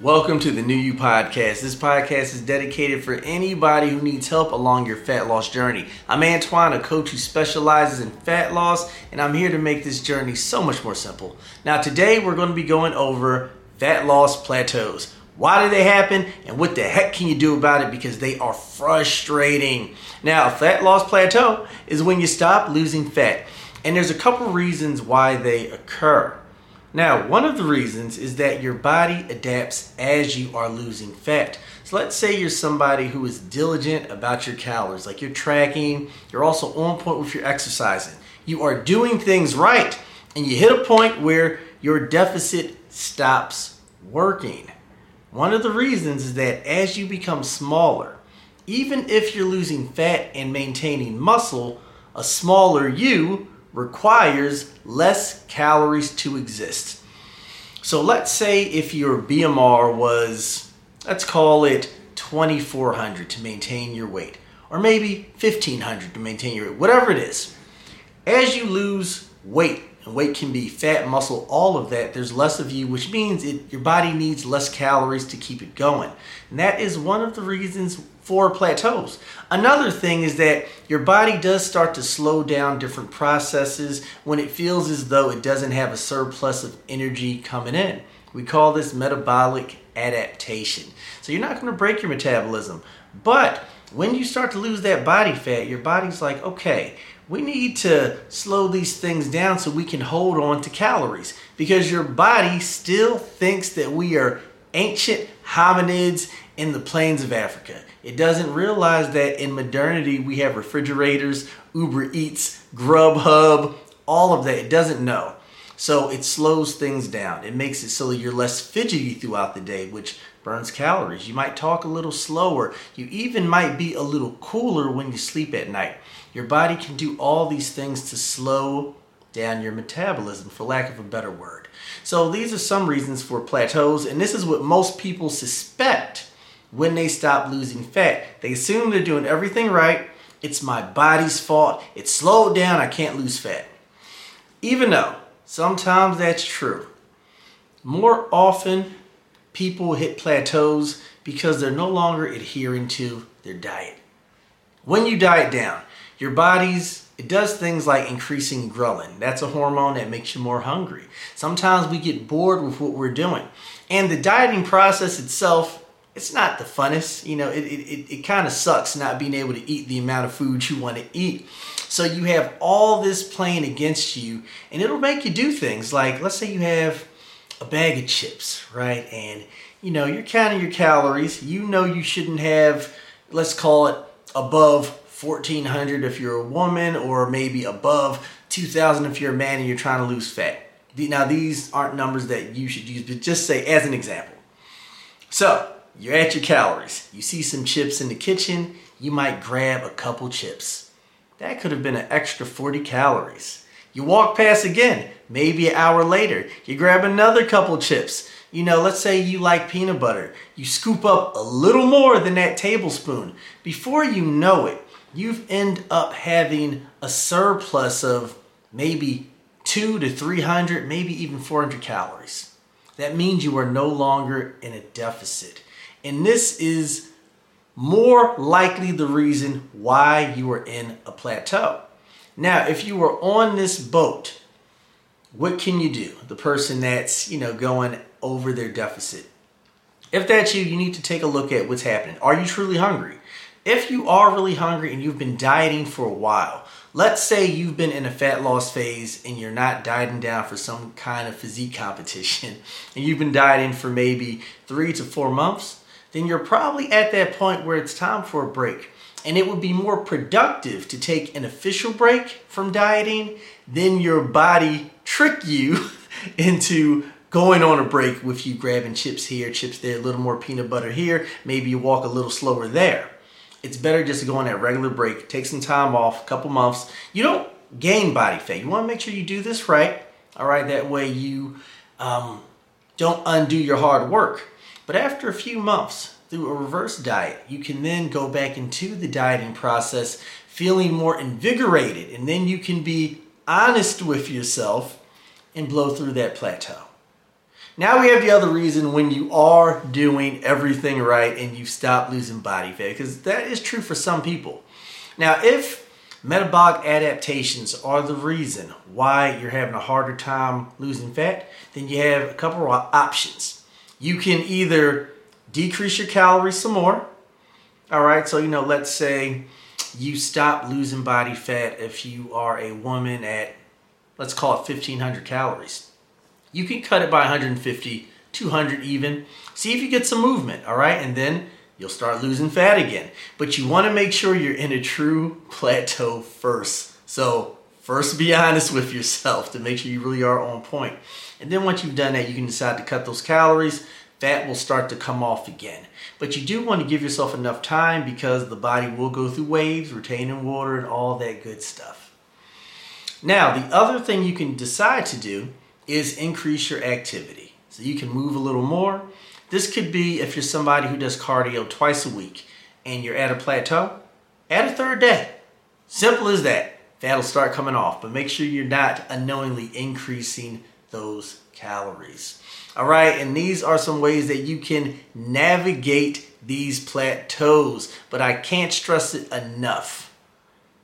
Welcome to the New You Podcast. This podcast is dedicated for anybody who needs help along your fat loss journey. I'm Antoine, a coach who specializes in fat loss, and I'm here to make this journey so much more simple. Now, today we're going to be going over fat loss plateaus. Why do they happen, and what the heck can you do about it because they are frustrating. Now, a fat loss plateau is when you stop losing fat, and there's a couple reasons why they occur. Now, one of the reasons is that your body adapts as you are losing fat. So let's say you're somebody who is diligent about your calories, like you're tracking, you're also on point with your exercising. You are doing things right, and you hit a point where your deficit stops working. One of the reasons is that as you become smaller, even if you're losing fat and maintaining muscle, a smaller you requires less calories to exist. So let's say if your BMR was, let's call it 2400 to maintain your weight, or maybe 1500 to maintain your weight, whatever it is. As you lose weight, and weight can be fat, muscle, all of that, there's less of you, which means it, your body needs less calories to keep it going. And that is one of the reasons for plateaus. Another thing is that your body does start to slow down different processes when it feels as though it doesn't have a surplus of energy coming in. We call this metabolic adaptation. So you're not going to break your metabolism, but when you start to lose that body fat, your body's like, okay, we need to slow these things down so we can hold on to calories because your body still thinks that we are ancient hominids in the plains of Africa. It doesn't realize that in modernity we have refrigerators, Uber Eats, Grubhub, all of that. It doesn't know. So it slows things down. It makes it so you're less fidgety throughout the day, which burns calories. You might talk a little slower. You even might be a little cooler when you sleep at night. Your body can do all these things to slow down your metabolism, for lack of a better word. So these are some reasons for plateaus, and this is what most people suspect when they stop losing fat. They assume they're doing everything right. It's my body's fault. It's slowed down. I can't lose fat. Even though sometimes that's true, more often people hit plateaus because they're no longer adhering to their diet. When you diet down, your body's it does things like increasing ghrelin. That's a hormone that makes you more hungry. Sometimes we get bored with what we're doing. And the dieting process itself it's not the funnest. You know, it, it, it, it kind of sucks not being able to eat the amount of food you want to eat. So you have all this playing against you, and it'll make you do things like, let's say you have a bag of chips, right? And you know, you're counting your calories. You know you shouldn't have, let's call it above 1400 if you're a woman, or maybe above 2000 if you're a man and you're trying to lose fat. Now, these aren't numbers that you should use, but just say as an example. So, you're at your calories. You see some chips in the kitchen, you might grab a couple chips. That could have been an extra 40 calories. You walk past again, maybe an hour later, you grab another couple chips. You know, let's say you like peanut butter. You scoop up a little more than that tablespoon. Before you know it, you've end up having a surplus of maybe two to 300, maybe even 400 calories. That means you are no longer in a deficit. And this is more likely the reason why you are in a plateau. Now, if you were on this boat, what can you do? The person that's, you know, going over their deficit. If that's you, you need to take a look at what's happening. Are you truly hungry? If you are really hungry and you've been dieting for a while, let's say you've been in a fat loss phase and you're not dieting down for some kind of physique competition, and you've been dieting for maybe three to four months, then you're probably at that point where it's time for a break. And it would be more productive to take an official break from dieting than your body trick you into going on a break with you grabbing chips here, chips there, a little more peanut butter here, maybe you walk a little slower there. It's better just to go on that regular break, take some time off, a couple months. You don't gain body fat. You want to make sure you do this right. All right, that way you um, don't undo your hard work. But after a few months through a reverse diet, you can then go back into the dieting process feeling more invigorated, and then you can be honest with yourself and blow through that plateau. Now we have the other reason when you are doing everything right and you stop losing body fat, because that is true for some people. Now, if metabolic adaptations are the reason why you're having a harder time losing fat, then you have a couple of options. You can either decrease your calories some more. All right, so you know, let's say you stop losing body fat if you are a woman at, let's call it 1500 calories. You can cut it by 150, 200 even. See if you get some movement, all right? And then you'll start losing fat again. But you want to make sure you're in a true plateau first. So, first be honest with yourself to make sure you really are on point. And then once you've done that, you can decide to cut those calories. Fat will start to come off again. But you do want to give yourself enough time because the body will go through waves, retaining water, and all that good stuff. Now, the other thing you can decide to do is increase your activity. So you can move a little more this could be if you're somebody who does cardio twice a week and you're at a plateau, add a third day. Simple as that. That'll start coming off, but make sure you're not unknowingly increasing those calories. All right, and these are some ways that you can navigate these plateaus, but I can't stress it enough.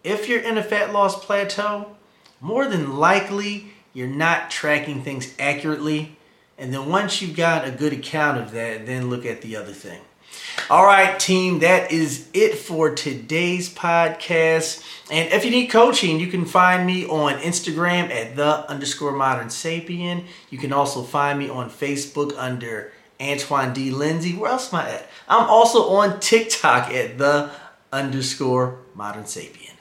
If you're in a fat loss plateau, more than likely you're not tracking things accurately and then once you've got a good account of that, then look at the other thing. All right, team, that is it for today's podcast. And if you need coaching, you can find me on Instagram at the underscore modern sapien. You can also find me on Facebook under Antoine D. Lindsay. Where else am I at? I'm also on TikTok at the underscore modern sapien.